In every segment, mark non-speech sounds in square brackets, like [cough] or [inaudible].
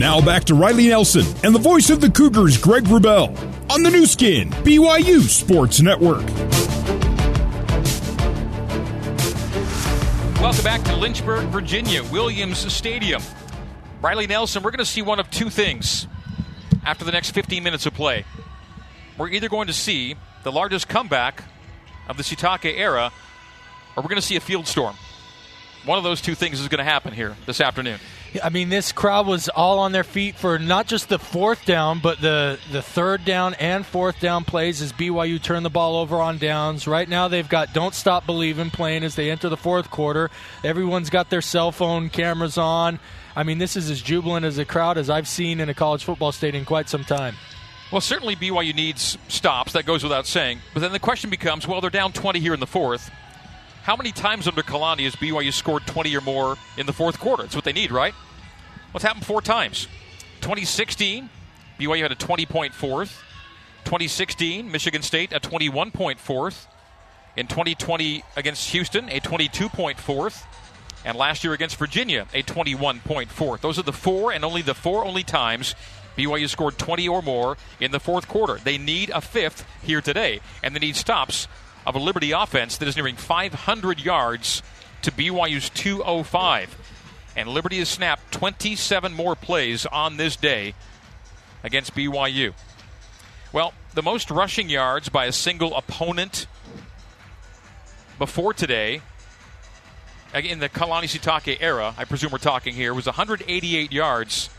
Now back to Riley Nelson and the voice of the Cougars, Greg Wrubell, on the Nu Skin, BYU Sports Network. Welcome back to Lynchburg, Virginia, Williams Stadium. Riley Nelson, we're going to see one of two things after the next 15 minutes of play. We're either going to see the largest comeback of the Sitake era, or we're going to see a field storm. One of those two things is going to happen here this afternoon. I mean, this crowd was all on their feet for not just the fourth down, but the, the third down and fourth down plays as BYU turned the ball over on downs. Right now, they've got Don't Stop Believing playing as they enter the fourth quarter. Everyone's got their cell phone cameras on. I mean, this is as jubilant as a crowd as I've seen in a college football stadium in quite some time. Well, certainly BYU needs stops. That goes without saying. But then the question becomes well, they're down 20 here in the fourth. How many times under Kalani has BYU scored 20 or more in the fourth quarter? That's what they need, right? What's happened four times? 2016, BYU had a 20 point fourth. 2016, Michigan State, a 21 point fourth. In 2020 against Houston, a 22 point fourth. And last year against Virginia, a 21 point fourth. Those are the four and only the four only times BYU scored 20 or more in the fourth quarter. They need a fifth here today, and they need stops of a Liberty offense that is nearing 500 yards to BYU's 205. And Liberty has snapped 27 more plays on this day against BYU. Well, the most rushing yards by a single opponent before today, in the Kalani Sitake era, I presume we're talking here, was 188 yards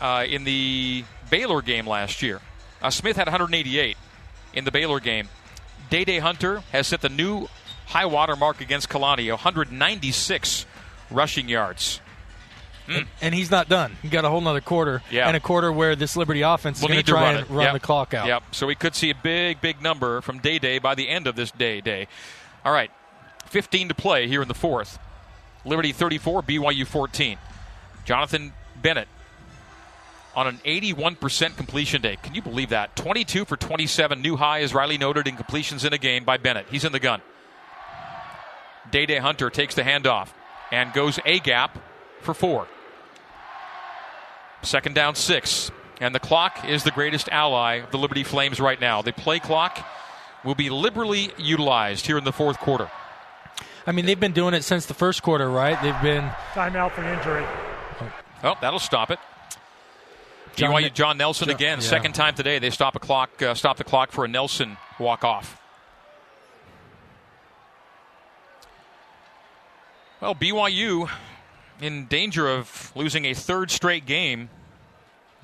uh, in the Baylor game last year. Uh, Smith had 188 in the Baylor game. Dae Dae Hunter has set the new high water mark against Kalani, 196 rushing yards. Mm. And he's not done. He got a whole other quarter, yeah. and a quarter where this Liberty offense we'll is going to try run and run yep. the clock out. Yep. So we could see a big, big number from Dae Dae by the end of this Dae Dae. All right, 15 to play here in the fourth. Liberty 34, BYU 14. Jonathan Bennett on an 81% completion day. Can you believe that? 22 for 27, new high, as Riley noted, in completions in a game by Bennett. He's in the gun. Dae Dae Hunter takes the handoff and goes a gap for four. Second down, six. And the clock is the greatest ally of the Liberty Flames right now. The play clock will be liberally utilized here in the fourth quarter. I mean, they've been doing it since the first quarter, right? They've been. Timeout for injury. Oh, that'll stop it. John, BYU John Nelson John, again, yeah. second time today. They stop a clock, uh, stop the clock for a Nelson walk off. Well, BYU in danger of losing a third straight game.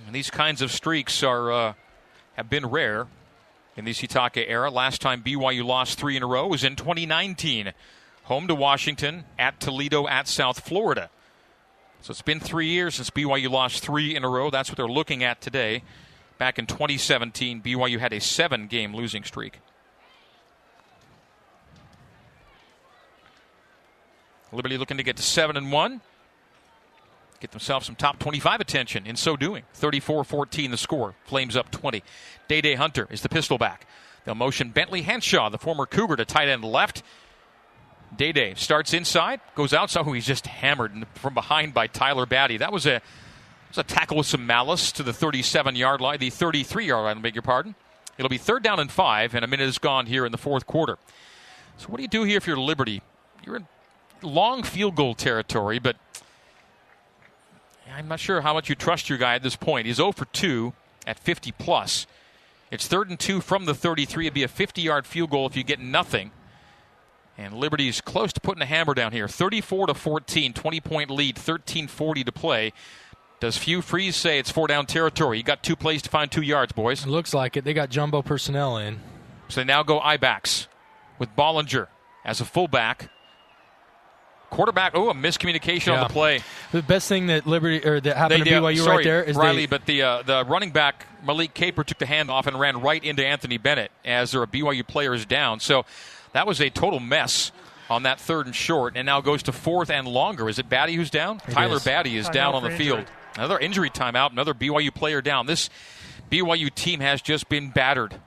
And these kinds of streaks are uh, have been rare in the Sitake era. Last time BYU lost three in a row was in 2019, home to Washington, at Toledo, at South Florida. So it's been three years since BYU lost three in a row. That's what they're looking at today. Back in 2017, BYU had a seven game losing streak. Liberty looking to get to 7 and 1. Get themselves some top 25 attention in so doing. 34 14 the score. Flames up 20. Dae Dae Hunter is the pistol back. They'll motion Bentley Hanshaw, the former Cougar, to tight end left. Dae Dae starts inside, goes outside. Oh, he's just hammered from behind by Tyler Batty. That was a, was a tackle with some malice to the 37 yard line, the 33 yard line, I beg your pardon. It'll be third down and five, and a minute is gone here in the fourth quarter. So, what do you do here if you're Liberty? You're in long field goal territory, but I'm not sure how much you trust your guy at this point. He's 0 for 2 at 50 plus. It's third and two from the 33. It'd be a 50 yard field goal if you get nothing. And Liberty's close to putting a hammer down here. 34 to 14, 20 point lead, 13:40 to play. Does Hugh Freeze say it's four down territory? You got two plays to find two yards, boys. It looks like it. They got jumbo personnel in. So they now go I backs with Bollinger as a fullback. Quarterback, oh, a miscommunication Yeah. on the play. The best thing that Liberty or that happened They- to BYU sorry, right there is Riley, they, but the uh, the running back Malik Caper took the handoff and ran right into Anthony Bennett as their BYU player is down. So that was a total mess on that third and short, and now goes to fourth and longer. Is it Batty who's down? It Tyler is. Batty is Timeout down on for the injury. field. Another injury timeout. Another BYU player down. This BYU team has just been battered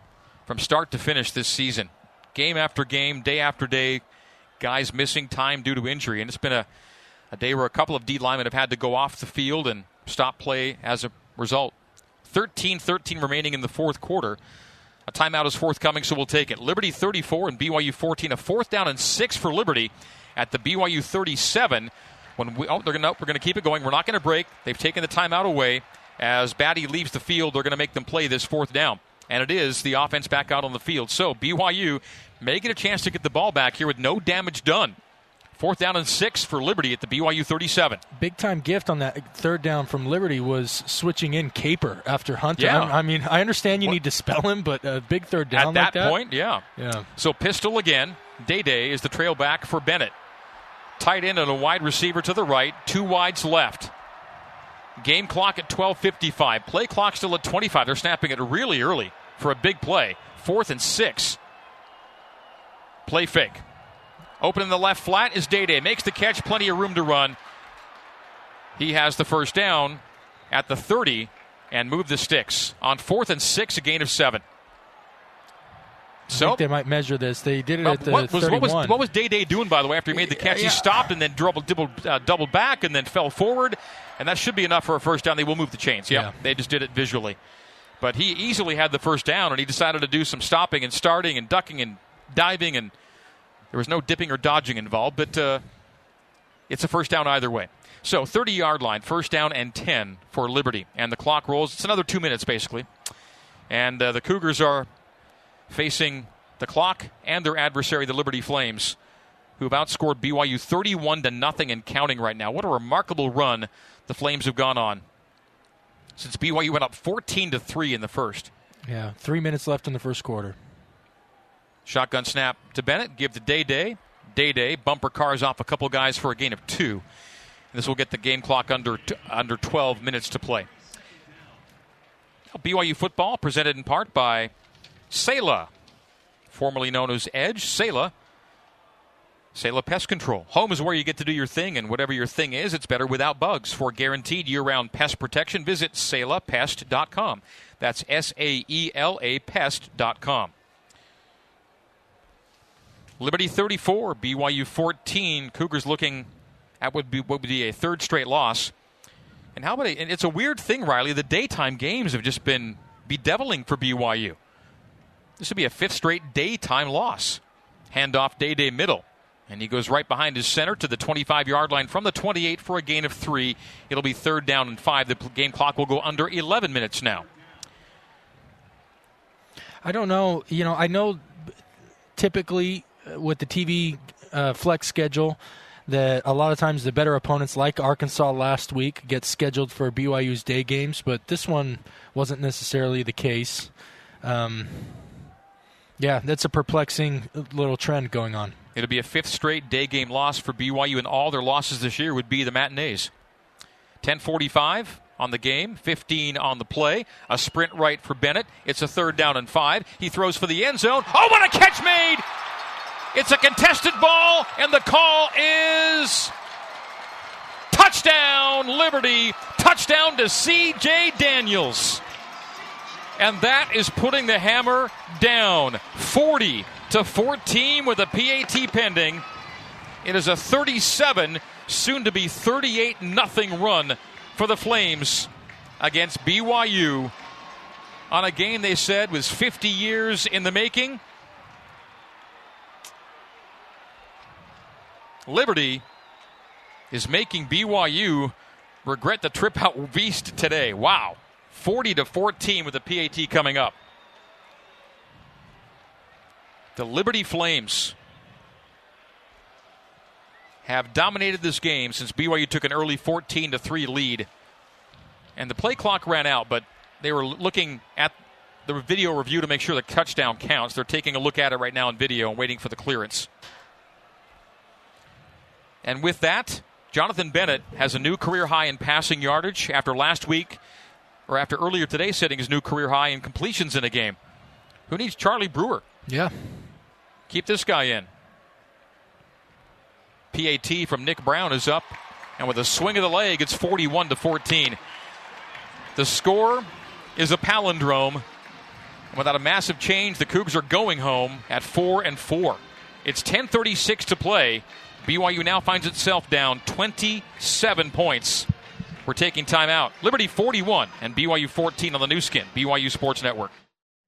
from start to finish this season. Game after game, day after day, guys missing time due to injury, and it's been a a day where a couple of D linemen have had to go off the field, and stop play as a result. 13 13 remaining in the fourth quarter. A timeout is forthcoming, so we'll take it. Liberty 34 and BYU 14. A fourth down and six for Liberty at the BYU 37. When we, oh, they're gonna, we're going to keep it going. We're not going to break. They've taken the timeout away. As Batty leaves the field, they're going to make them play this fourth down. And it is the offense back out on the field. So BYU may get a chance to get the ball back here with no damage done. Fourth down and six for Liberty at the BYU 37. Big time gift on that third down from Liberty was switching in Caper after Hunter. Yeah. I, I mean, I understand you What- need to spell him, but a big third down At that, like that point, yeah. Yeah. So pistol again. Dae Dae is the trail back for Bennett. Tight end and a wide receiver to the right. Two wides left. Game clock at 12:55. Play clock still at 25. They're snapping it really early for a big play. Fourth and six. Play fake. Open in the left flat is Dae Dae. Makes the catch. Plenty of room to run. He has the first down at the 30 and move the sticks on fourth and six. A gain of seven. I So think they might measure this. They did it well, at the what was 31. what was what was Dae Dae doing by the way after he made the catch? He stopped and then doubled doubled, uh, doubled back and then fell forward, and that should be enough for a first down. They will move the chains. Yep, Yeah. they just did it visually, but he easily had the first down, and he decided to do some stopping and starting and ducking and diving, and there was no dipping or dodging involved, but uh, it's a first down either way. So 30 yard line, first down and 10 for Liberty, and the clock rolls. It's another two minutes basically, and uh, the Cougars are facing the clock and their adversary, the Liberty Flames, who have outscored BYU 31 to nothing and counting right now. What a remarkable run the Flames have gone on since BYU went up 14 to 3 in the first. Yeah, three minutes left in the first quarter. Shotgun snap to Bennett, give to Dae Dae. Dae Dae bumper cars off a couple guys for a gain of two. This will get the game clock under under 12 minutes to play. BYU football presented in part by Saela, formerly known as Edge. Saela. Saela Pest Control. Home is where you get to do your thing, and whatever your thing is, it's better without bugs. For guaranteed year round pest protection, visit SaelaPest.com. That's S A E L A Pest.com. Liberty 34, BYU 14. Cougars looking at what would be, what would be a third straight loss. And how about it? And it's a weird thing, Riley. The daytime games have just been bedeviling for BYU. This would be a fifth straight daytime loss. Handoff Dae Dae middle. And he goes right behind his center to the 25 yard line from the 28 for a gain of three. It'll be third down and five. The game clock will go under 11 minutes now. I don't know. You know, I know typically with the TV uh, flex schedule that a lot of times the better opponents, like Arkansas last week, get scheduled for BYU's day games, but this one wasn't necessarily the case. Um, yeah, that's a perplexing little trend going on. It'll be a fifth straight day game loss for BYU, and all their losses this year would be the matinees. 10:45 on the game, 15 on the play. A sprint right for Bennett. It's a third down and five. He throws for the end zone. Oh, what a catch made! It's a contested ball, and the call is touchdown Liberty. Touchdown to C.J. Daniels. And that is putting the hammer down. 40 to 14 with a PAT pending. It is a 37, soon to be 38 nothing run for the Flames against BYU on a game they said was 50 years in the making. Liberty is making BYU regret the trip out east today. Wow. 40 to 14 with the PAT coming up. The Liberty Flames have dominated this game since BYU took an early 14 to 3 lead. And the play clock ran out, but they were looking at the video review to make sure the touchdown counts. They're taking a look at it right now in video and waiting for the clearance. And with that, Jonathan Bennett has a new career high in passing yardage after last week, or after earlier today, setting his new career high in completions in a game. Who needs Charlie Brewer? Yeah. Keep this guy in. PAT from Nick Brown is up, and with a swing of the leg, it's 41 to 14. The score is a palindrome. Without a massive change, the Cougs are going home at four and four. It's 10:36 to play. BYU now finds itself down 27 points. We're taking time out. Liberty 41 and BYU 14 on the Nu Skin, BYU Sports Network.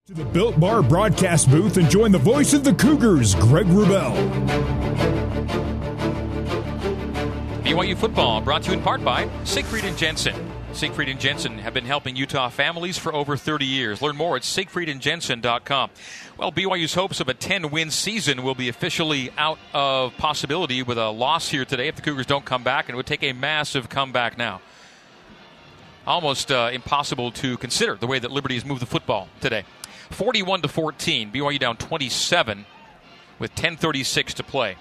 To the Built Bar broadcast booth and join the voice of the Cougars, Greg Wrubell. BYU football brought to you in part by Siegfried and Jensen. Siegfried and Jensen have been helping Utah families for over 30 years. Learn more at siegfriedandjensen.com. Well, BYU's hopes of a 10 win season will be officially out of possibility with a loss here today if the Cougars don't come back, and it would take a massive comeback now. Almost uh, impossible to consider the way that Liberty has moved the football today. 41 to 14, BYU down 27 with 10:36 to play.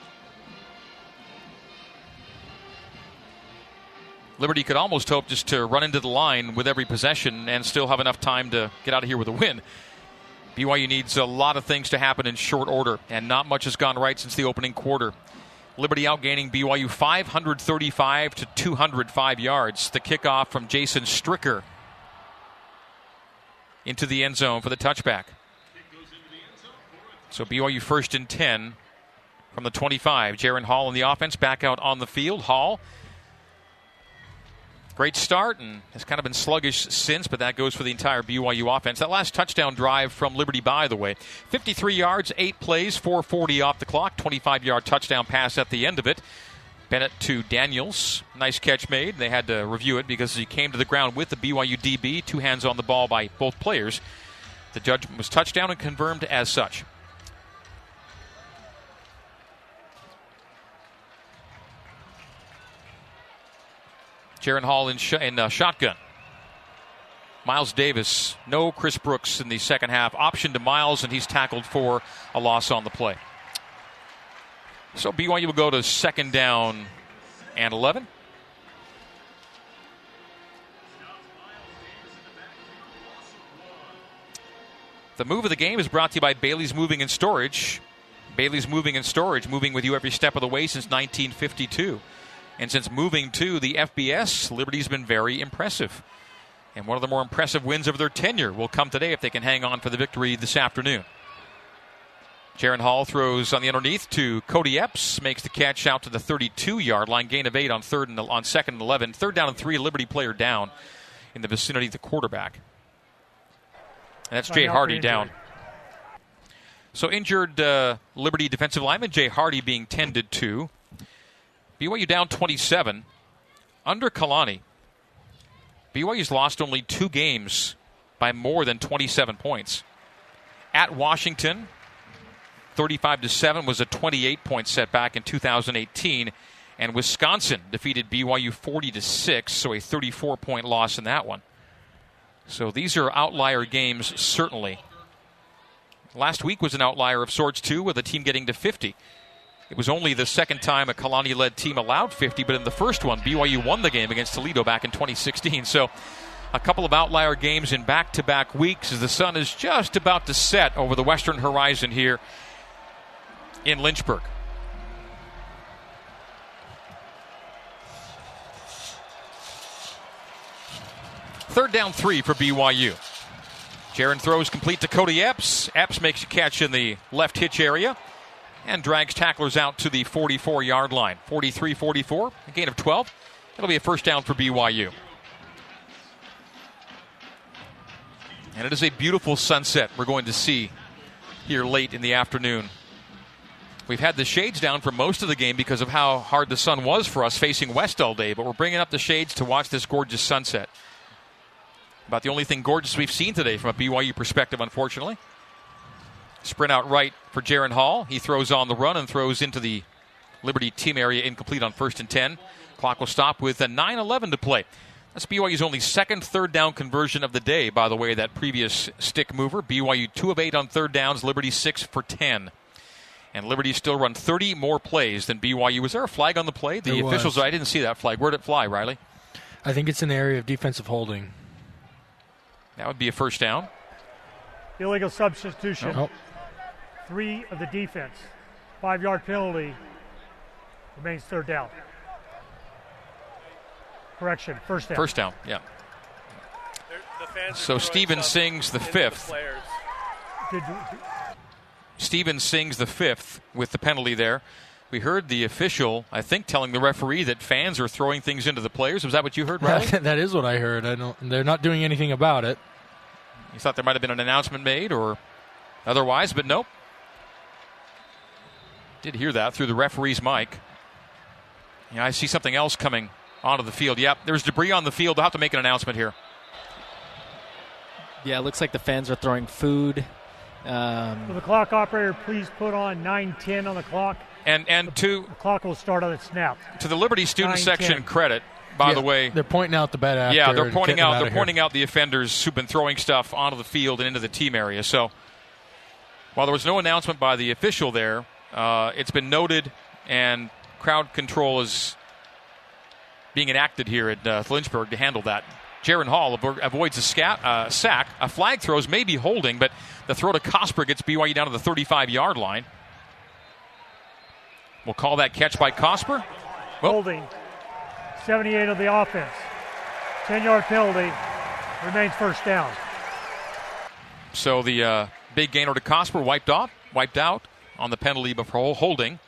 Liberty could almost hope just to run into the line with every possession and still have enough time to get out of here with a win. BYU needs a lot of things to happen in short order, and not much has gone right since the opening quarter. Liberty outgaining BYU 535 to 205 yards. The kickoff from Jason Stricker into the end zone for the touchback. So BYU first and 10 from the 25. Jaren Hall in the offense back out on the field. Hall Great start and has kind of been sluggish since, but that goes for the entire BYU offense. That last touchdown drive from Liberty, by the way, 53 yards, eight plays, 440 off the clock, 25 yard touchdown pass at the end of it. Bennett to Daniels. Nice catch made. They had to review it because he came to the ground with the BYU DB, two hands on the ball by both players. The judgment was touchdown and confirmed as such. Jaren Hall in, sh- in uh, shotgun. Miles Davis, no Chris Brooks in the second half. Option to Miles, and he's tackled for a loss on the play. So BYU will go to second down and 11. The move of the game is brought to you by Bailey's Moving and Storage. Bailey's Moving and Storage, moving with you every step of the way since 1952. And since moving to the FBS, Liberty's been very impressive. And one of the more impressive wins of their tenure will come today if they can hang on for the victory this afternoon. Jaren Hall throws on the underneath to Cody Epps, makes the catch out to the 32 yard line, gain of eight on third and on second and 11. Third down and three, Liberty player down in the vicinity of the quarterback. And that's Jay Hardy down. So injured uh, Liberty defensive lineman Jay Hardy being tended to. BYU down 27. Under Kalani, BYU's lost only two games by more than 27 points. At Washington, 35 to 7 was a 28 point setback in 2018 and Wisconsin defeated BYU 40 to 6, so a 34 point loss in that one. So these are outlier games certainly. Last week was an outlier of sorts too with a team getting to 50. It was only the second time a Kalani led team allowed 50, but in the first one, BYU won the game against Toledo back in 2016. So a couple of outlier games in back to back weeks as the sun is just about to set over the western horizon here in Lynchburg. Third down three for BYU. Jaren throws complete to Cody Epps. Epps makes a catch in the left hitch area and drags tacklers out to the 44 yard line. 43 44, a gain of 12. It'll be a first down for BYU. And it is a beautiful sunset we're going to see here late in the afternoon. We've had the shades down for most of the game because of how hard the sun was for us facing west all day, but we're bringing up the shades to watch this gorgeous sunset. About the only thing gorgeous we've seen today from a BYU perspective, unfortunately. Sprint out right for Jaren Hall. He throws on the run and throws into the Liberty team area incomplete on first and 10. Clock will stop with a 9 11 to play. That's BYU's only second third down conversion of the day, by the way, that previous stick mover. BYU 2 of 8 on third downs, Liberty 6 for 10. And Liberty still run 30 more plays than BYU. Was there a flag on the play? The There was. officials, I didn't see that flag. Where did it fly, Riley? I think it's an area of defensive holding. That would be a first down. Illegal substitution. Oh, Three of the defense. Five yard penalty. Remains third down. Correction. First down. First down, yeah. So Steven sings the fifth. Did, Stevens sings the fifth with the penalty there. We heard the official, I think, telling the referee that fans are throwing things into the players. Was that what you heard, Riley? [laughs] that is what I heard. I don't. They're not doing anything about it. You thought there might have been an announcement made or otherwise, but nope. Did hear that through the referee's mic. Yeah, I see something else coming onto the field. Yep, there's debris on the field. They'll have to make an announcement here. Yeah, it looks like the fans are throwing food. Um, Will the clock operator please put on 9:10 on the clock? And and to the clock will start on its snap. To the Liberty student 9, section credit, by yeah, the way, they're pointing out the bad actor. Yeah, they're pointing out they're pointing here. out the offenders who've been throwing stuff onto the field and into the team area. So while there was no announcement by the official there, uh, it's been noted, and crowd control is being enacted here at uh, Lynchburg to handle that. Jaren Hall avoids a scat, uh, sack. A flag throws, maybe holding, but the throw to Cosper gets BYU down to the 35 yard line. We'll call that catch by Cosper. Well, holding. 78 of the offense. 10 yard penalty. Remains first down. So the uh, big gainer to Cosper wiped off, wiped out on the penalty before holding.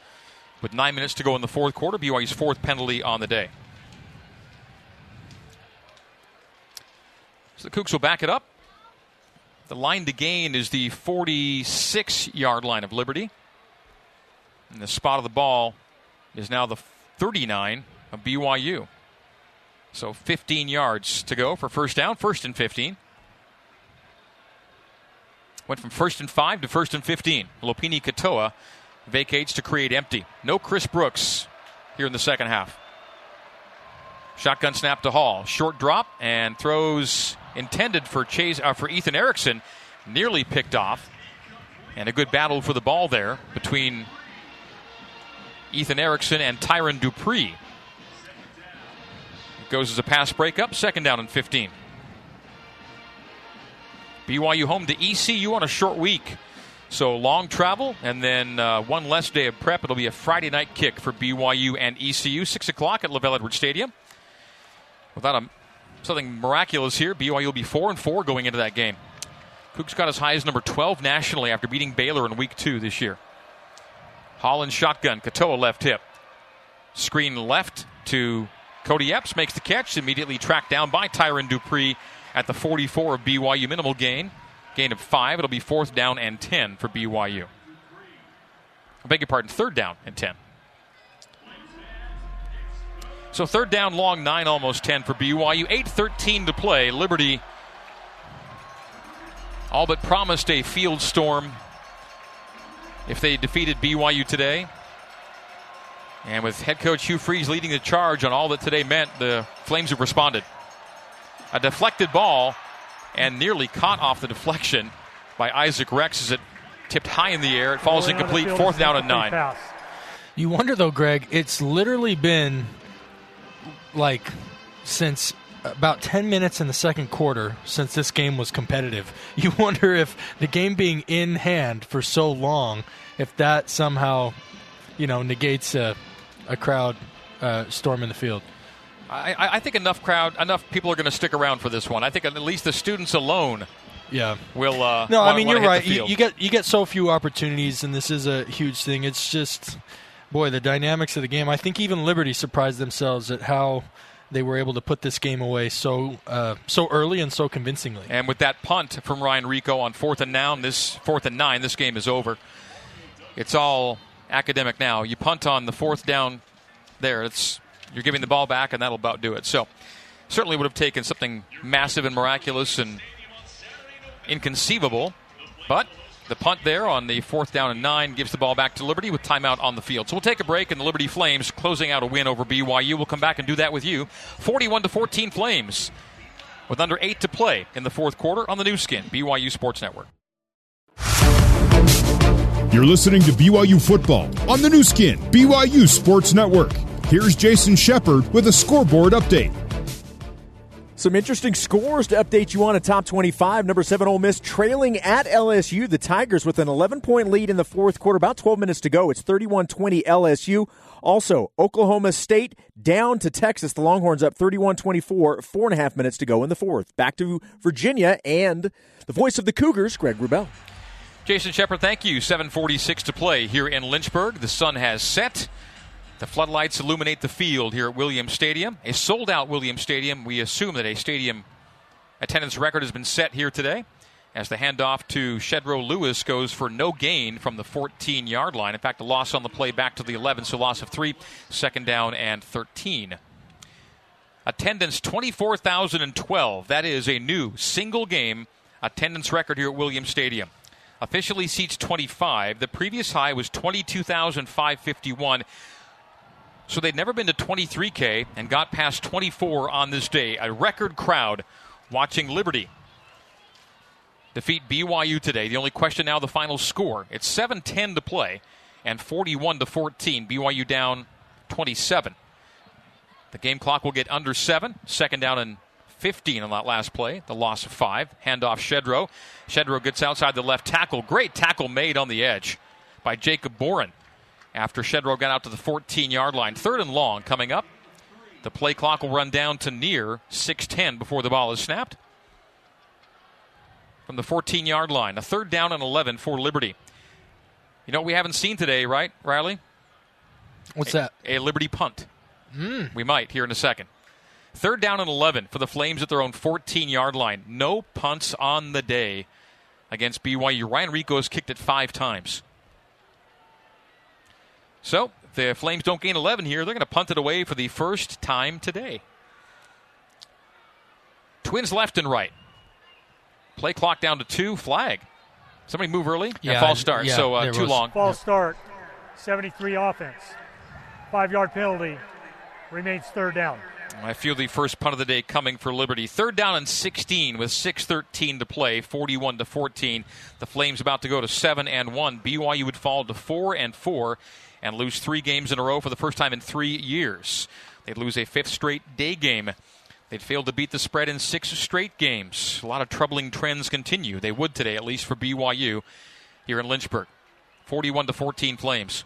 With nine minutes to go in the fourth quarter, BYU's fourth penalty on the day. So the Cougs will back it up. The line to gain is the 46 yard line of Liberty. And the spot of the ball is now the 39 of BYU. So 15 yards to go for first down, first and 15. Went from first and five to first and 15. Lopini Katoa vacates to create empty. No Chris Brooks here in the second half. Shotgun snap to Hall. Short drop and throws intended for Chase uh, for Ethan Erickson, nearly picked off. And a good battle for the ball there between Ethan Erickson and Tyron Dupree. It goes as a pass breakup, second down and 15. BYU home to ECU on a short week. So long travel and then uh, one less day of prep. It'll be a Friday night kick for BYU and ECU, 6 o'clock at LaVell Edwards Stadium. Without a something miraculous here. BYU will be 4 and 4 going into that game. Cougs got as high as number 12 nationally after beating Baylor in week two this year. Holland shotgun, Katoa left hip. Screen left to Cody Epps, makes the catch, immediately tracked down by Tyron Dupree at the 44 of BYU. Minimal gain, gain of five. It'll be fourth down and 10 for BYU. I beg your pardon, third down and 10. So third down, long nine, almost 10 for BYU. 8.13 to play. Liberty all but promised a field storm if they defeated BYU today. And with head coach Hugh Freeze leading the charge on all that today meant, the Flames have responded. A deflected ball and nearly caught off the deflection by Isaac Rex as it tipped high in the air. It falls incomplete. Fourth down and nine. You wonder, though, Greg, it's literally been like since about 10 minutes in the second quarter since this game was competitive. [laughs] You wonder if the game being in hand for so long, if that somehow, you know, negates a, a crowd uh, storm in the field. I, I, think enough crowd, enough people are going to stick around for this one. I think at least the students alone. Yeah, will. Uh, no, I mean you're right. You, you get you get so few opportunities, and this is a huge thing. It's just boy, the dynamics of the game. I think even Liberty surprised themselves at how they were able to put this game away so uh, so early and so convincingly. And with that punt from Ryan Rehkow on fourth and nine, this fourth and nine, this game is over. It's all academic now. You punt on the fourth down there. It's you're giving the ball back, and that'll about do it. So certainly would have taken something massive and miraculous and inconceivable, but the punt there on the fourth down and nine gives the ball back to Liberty with timeout on the field. So we'll take a break, and the Liberty Flames closing out a win over BYU. We'll come back and do that with you. 41 to 14 Flames with under eight to play in the fourth quarter on the Nu Skin, BYU Sports Network. You're listening to BYU football on the Nu Skin, BYU Sports Network. Here's Jason Shepard with a scoreboard update. Some interesting scores to update you on a top 25. Number 7 Ole Miss trailing at LSU. The Tigers with an 11 point lead in the fourth quarter. About 12 minutes to go. It's 31 20 LSU. Also, Oklahoma State down to Texas. The Longhorns up 31 24. Four and a half minutes to go in the fourth. Back to Virginia and the voice of the Cougars, Greg Wrubell. Jason Shepard, thank you. 746 to play here in Lynchburg. The sun has set. The floodlights illuminate the field here at Williams Stadium. A sold out Williams Stadium. We assume that a stadium attendance record has been set here today as the handoff to Shedro Louis goes for no gain from the 14 yard line. In fact, a loss on the play back to the 11, so loss of three, second down and 13. Attendance 24,012. That is a new single game attendance record here at Williams Stadium. Officially seats 25. The previous high was 22,551. So they'd never been to 23K and got past 24 on this day. A record crowd watching Liberty defeat BYU today. The only question now the final score. It's 7-10 to play and 41 to 14. BYU down 27. The game clock will get under 7. Second down and 15 on that last play. The loss of 5. Handoff Shedro. Shedro gets outside the left tackle. Great tackle made on the edge by Jacob Boren after Shedro got out to the 14 yard line. Third and long coming up. The play clock will run down to near 6:10 before the ball is snapped. From the 14 yard line, a third down and 11 for Liberty. You know what we haven't seen today, right, Riley? What's a, that? A Liberty punt. Mm. We might here in a second. Third down and 11 for the Flames at their own 14 yard line. No punts on the day against BYU. Ryan Rehkow has kicked it five times. So, the Flames don't gain 11 here. They're going to punt it away for the first time today. Twins left and right. Play clock down to two. Flag. Somebody move early. Yeah, false start. yeah, so uh, too was- long. False start. 73 offense. Five yard penalty. Remains third down. I feel the first punt of the day coming for Liberty. Third down and 16 with 6:13 to play, 41 to 14. The Flames about to go to 7 and 1. BYU would fall to 4 and 4 and lose 3 games in a row for the first time in 3 years. They'd lose a fifth straight day game. They'd failed to beat the spread in 6 straight games. A lot of troubling trends continue. They would today at least for BYU here in Lynchburg. 41 to 14 Flames.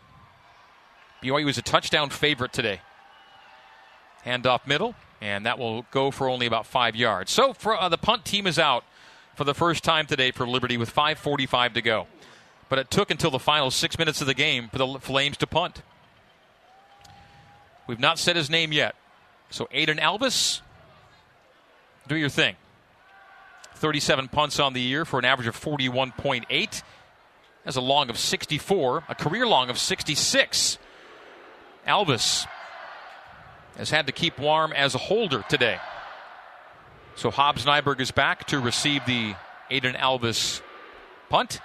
BYU is a touchdown favorite today. Handoff middle, and that will go for only about five yards. So for, uh, the punt team is out for the first time today for Liberty with 5:45 to go. But it took until the final six minutes of the game for the Flames to punt. We've not said his name yet. So Aiden Alvis, do your thing. 37 punts on the year for an average of 41.8. Has a long of 64, a career long of 66. Alvis has had to keep warm as a holder today. So Hobbs Nyberg is back to receive the Aiden Alvis punt.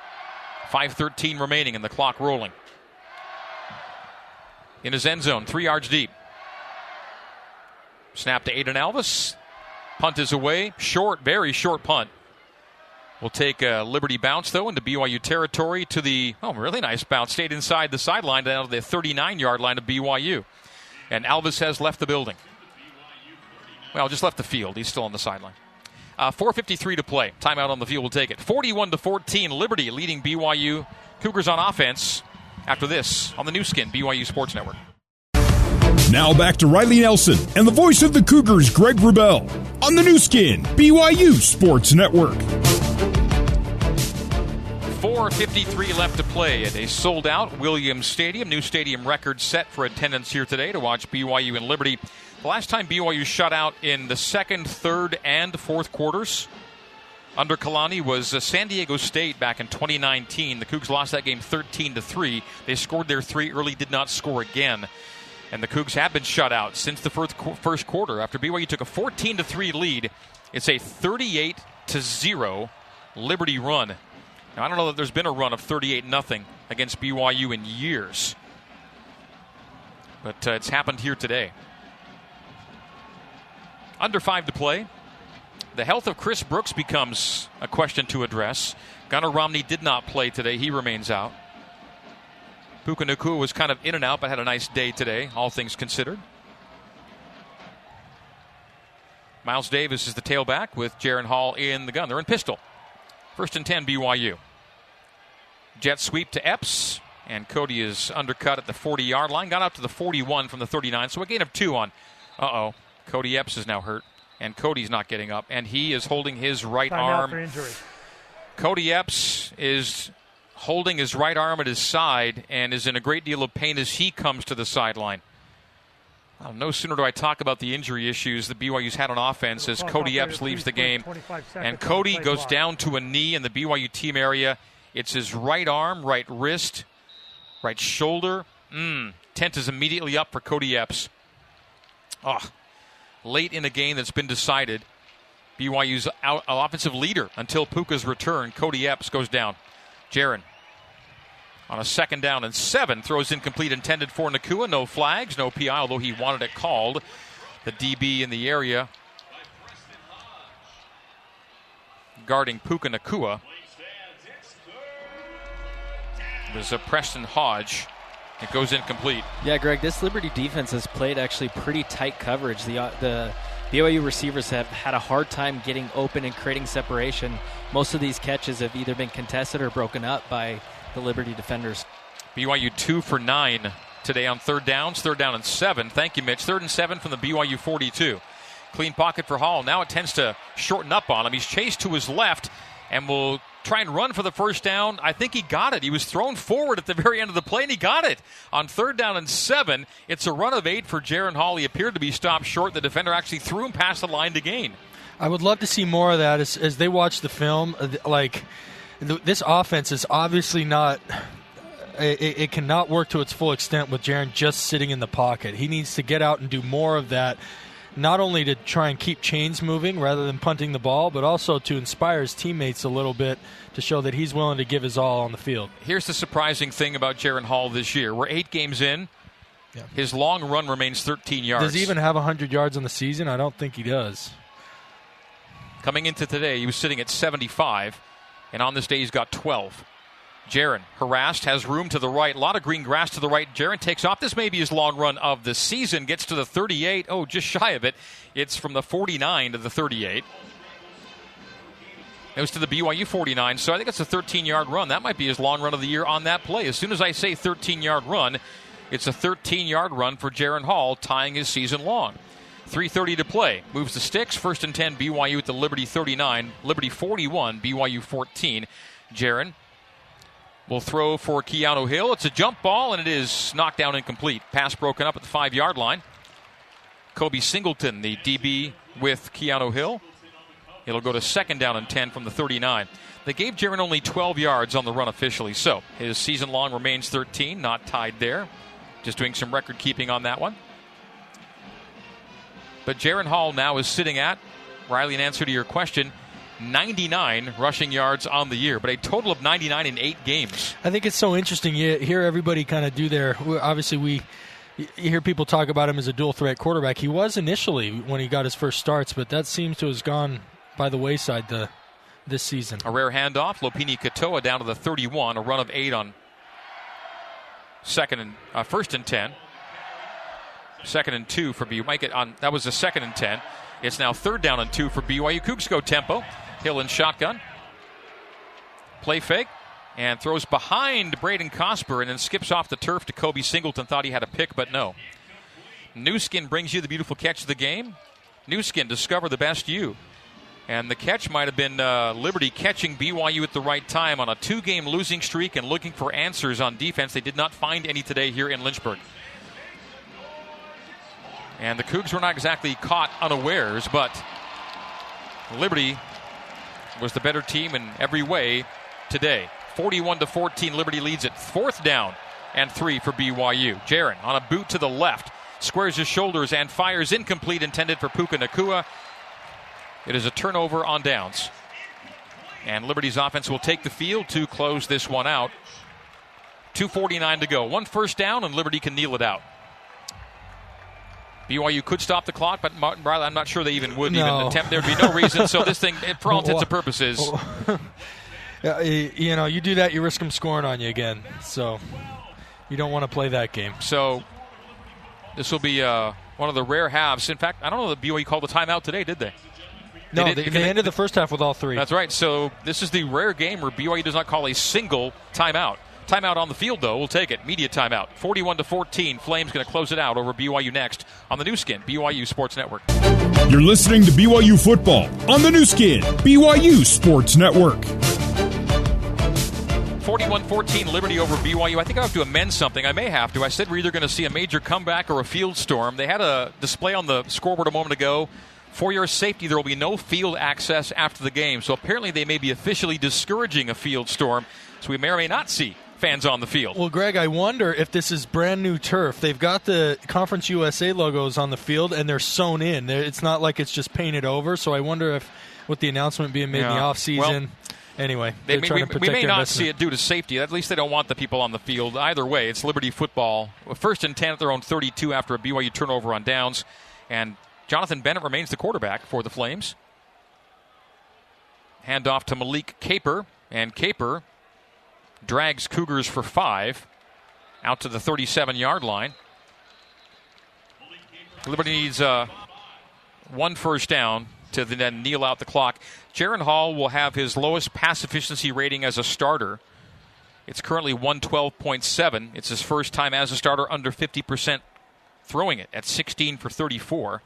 5.13 remaining and the clock rolling. In his end zone, three yards deep. Snap to Aiden Alvis. Punt is away. Short, very short punt. We'll take a Liberty bounce, though, into BYU territory to the, oh, really nice bounce. Stayed inside the sideline down to the 39 yard line of BYU. And Alvis has left the building. Well, just left the field. He's still on the sideline. Uh, 4.53 to play. Timeout on the field We'll take it. 41 to 14. Liberty leading BYU. Cougars on offense after this on the Nu Skin, BYU Sports Network. Now back to Riley Nelson and the voice of the Cougars, Greg Wrubell, on the Nu Skin, BYU Sports Network. 4.53 left to play at a sold out Williams Stadium. New stadium record set for attendance here today to watch BYU and Liberty. The last time BYU shut out in the second, third, and fourth quarters under Kalani was uh, San Diego State back in 2019. The Cougs lost that game 13 to 3. They scored their three early, did not score again. And the Cougs have been shut out since the first, first quarter. After BYU took a 14 to 3 lead, it's a 38 to 0 Liberty run. Now, I don't know that there's been a run of 38 nothing against BYU in years. But uh, it's happened here today. Under five to play. The health of Chris Brooks becomes a question to address. Gunnar Romney did not play today. He remains out. Puka Nacua was kind of in and out, but had a nice day today, all things considered. Miles Davis is the tailback with Jaren Hall in the gun. They're in pistol. First and 10, BYU. Jet sweep to Epps, and Cody is undercut at the 40 yard line. Got out to the 41 from the 39, so a gain of two on. Uh oh. Cody Epps is now hurt, and Cody's not getting up, and he is holding his right Timeout arm. for injury. Cody Epps is holding his right arm at his side and is in a great deal of pain as he comes to the sideline. Well, no sooner do I talk about the injury issues that BYU's had on offense as Cody Epps leaves the game. And Cody goes down to a knee in the BYU team area. It's his right arm, right wrist, right shoulder. Mm, tent is immediately up for Cody Epps. Oh, late in a game that's been decided. BYU's out, offensive leader until Puka's return. Cody Epps goes down. Jaren on a second down and seven. Throws incomplete intended for Nacua. No flags, no PI, although he wanted it called. The DB in the area guarding Puka Nacua There's a Preston Hodge. It goes incomplete. Yeah, Greg, this Liberty defense has played actually pretty tight coverage. The, uh, the BYU receivers have had a hard time getting open and creating separation. Most of these catches have either been contested or broken up by the Liberty defenders. BYU two for nine today on third downs, third down and seven. Thank you, Mitch. Third and seven from the BYU 42. Clean pocket for Hall. Now it tends to shorten up on him. He's chased to his left and will try and run for the first down. I think he got it. He was thrown forward at the very end of the play, and he got it. On third down and seven, it's a run of eight for Jaren Hall. He appeared to be stopped short. The defender actually threw him past the line to gain. I would love to see more of that as, as they watch the film. Uh, like, this offense is obviously not. It, it, cannot work to its full extent with Jaren just sitting in the pocket. He needs to get out and do more of that, not only to try and keep chains moving rather than punting the ball, but also to inspire his teammates a little bit to show that he's willing to give his all on the field. Here's the surprising thing about Jaren Hall this year: we're eight games in. Yeah. His long run remains 13 yards. Does he even have 100 yards on the season? I don't think he does. Coming into today, he was sitting at 75. And on this day, he's got 12. Jaren harassed, has room to the right, a lot of green grass to the right. Jaren takes off. This may be his long run of the season. Gets to the 38. Oh, just shy of it. It's from the 49 to the 38. It was to the BYU 49, so I think it's a 13 yard run. That might be his long run of the year on that play. As soon as I say 13 yard run, it's a 13 yard run for Jaren Hall, tying his season long. 3.30 to play. Moves the sticks. First and 10, BYU at the Liberty 39. Liberty 41, BYU 14. Jaren will throw for Keanu Hill. It's a jump ball, and it is knocked down incomplete. Pass broken up at the five yard line. Kobe Singleton, the DB with Keanu Hill. It'll go to second down and 10 from the 39. They gave Jaren only 12 yards on the run officially, so his season long remains 13, not tied there. Just doing some record keeping on that one. But Jaren Hall now is sitting at, Riley, in answer to your question, 99 rushing yards on the year, but a total of 99 in eight games. I think it's so interesting. You hear everybody kind of do their. Obviously, we you hear people talk about him as a dual threat quarterback. He was initially when he got his first starts, but that seems to have gone by the wayside the this season. A rare handoff, Lopini Katoa down to the 31, a run of eight on second and uh, first and ten. Second and two for BYU. Get on. That was a second and ten. It's now third down and two for BYU. Cougs go tempo. Hill and shotgun. Play fake and throws behind Braden Cosper and then skips off the turf to Kobe Singleton. Thought he had a pick, but no. Nu Skin brings you the beautiful catch of the game. Nu Skin, discover the best you. And the catch might have been uh, Liberty catching BYU at the right time on a two game losing streak and looking for answers on defense. They did not find any today here in Lynchburg. And the Cougs were not exactly caught unawares, but Liberty was the better team in every way today. 41 to 14, Liberty leads it. Fourth down and three for BYU. Jaren on a boot to the left, squares his shoulders and fires incomplete, intended for Puka Nacua. It is a turnover on downs. And Liberty's offense will take the field to close this one out. 2.49 to go. One first down, and Liberty can kneel it out. BYU could stop the clock, but Martin Briley, I'm not sure they even would no. even attempt. There'd be no reason. So this thing, [laughs] for all intents and purposes, [laughs] you know, you do that, you risk them scoring on you again. So you don't want to play that game. So this will be uh, one of the rare halves. In fact, I don't know that BYU called the timeout today, did they? No, they, they, they ended the first half with all three. That's right. So this is the rare game where BYU does not call a single timeout. Timeout on the field, though. We'll take it. Media timeout. 41 to 14. Flames going to close it out over BYU next on the Nu Skin, BYU Sports Network. You're listening to BYU football on the Nu Skin, BYU Sports Network. 41-14 Liberty over BYU. I think I have to amend something. I may have to. I said we're either going to see a major comeback or a field storm. They had a display on the scoreboard a moment ago. For your safety, there will be no field access after the game. So apparently they may be officially discouraging a field storm. So we may or may not see fans on the field. Well, Greg, I wonder if this is brand new turf. They've got the Conference USA logos on the field and they're sewn in. It's not like it's just painted over. So I wonder if, with the announcement being made Yeah. in the offseason, Well, anyway, They may, we, we may not see it due to safety. At least they don't want the people on the field. Either way, it's Liberty football. First and 10 at their own 32 after a BYU turnover on downs. And Jonathan Bennett remains the quarterback for the Flames. Hand off to Malik Caper. And Caper drags Cougars for five out to the 37 yard line. Liberty needs uh, one first down to then kneel out the clock. Jaren Hall will have his lowest pass efficiency rating as a starter. It's currently 112.7. It's his first time as a starter under 50% throwing it at 16 for 34.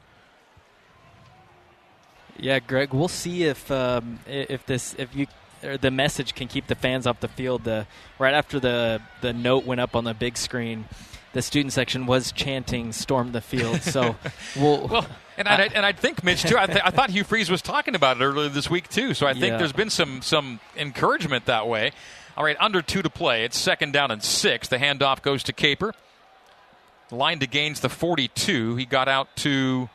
Yeah, Greg, we'll see if um, if this if you or the message can keep the fans off the field. The right after the the note went up on the big screen, the student section was chanting "Storm the field." So [laughs] we'll. Well, and I, and I think Mitch too. I, th- I thought Hugh Freeze was talking about it earlier this week too. So I think Yeah. there's been some some encouragement that way. All right, under two to play. It's second down and six. The handoff goes to Caper. Line to gains the 42. He got out to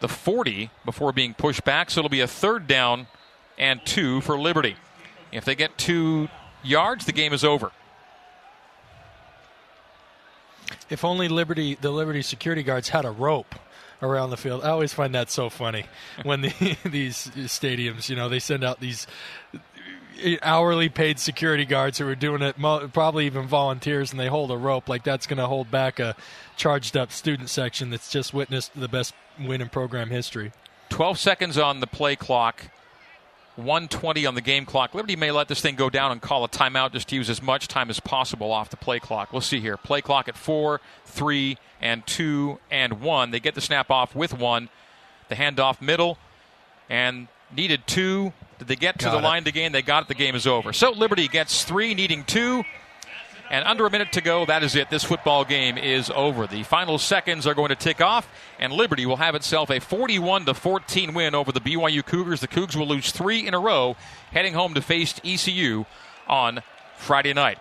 the 40 before being pushed back. So it'll be a third down and two for Liberty. If they get two yards, the game is over. If only Liberty, the Liberty security guards had a rope around the field. I always find that so funny when the, [laughs] these stadiums, you know, they send out these hourly paid security guards who are doing it, probably even volunteers, and they hold a rope like that's going to hold back a charged up student section that's just witnessed the best win in program history. 12 seconds on the play clock, 120 on the game clock. Liberty may let this thing go down and call a timeout just to use as much time as possible off the play clock. We'll see here. Play clock at 4, 3, and 2, and 1. They get the snap off with 1. The handoff middle, and needed 2. Did they get to Got the it. line to gain? They got it. The game is over. So Liberty gets 3, needing 2. And under a minute to go, that is it. This football game is over. The final seconds are going to tick off, and Liberty will have itself a 41 to 14 win over the BYU Cougars. The Cougs will lose three in a row, heading home to face ECU on Friday night.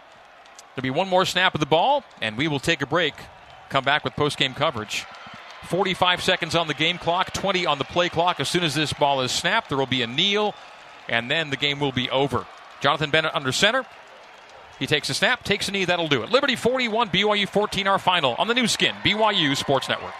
There'll be one more snap of the ball, and we will take a break. Come back with post-game coverage. 45 seconds on the game clock, 20 on the play clock. As soon as this ball is snapped, there will be a kneel, and then the game will be over. Jonathan Bennett under center. He takes a snap, takes a knee, that'll do it. Liberty 41, BYU 14, our final on the Nu Skin, BYU Sports Network.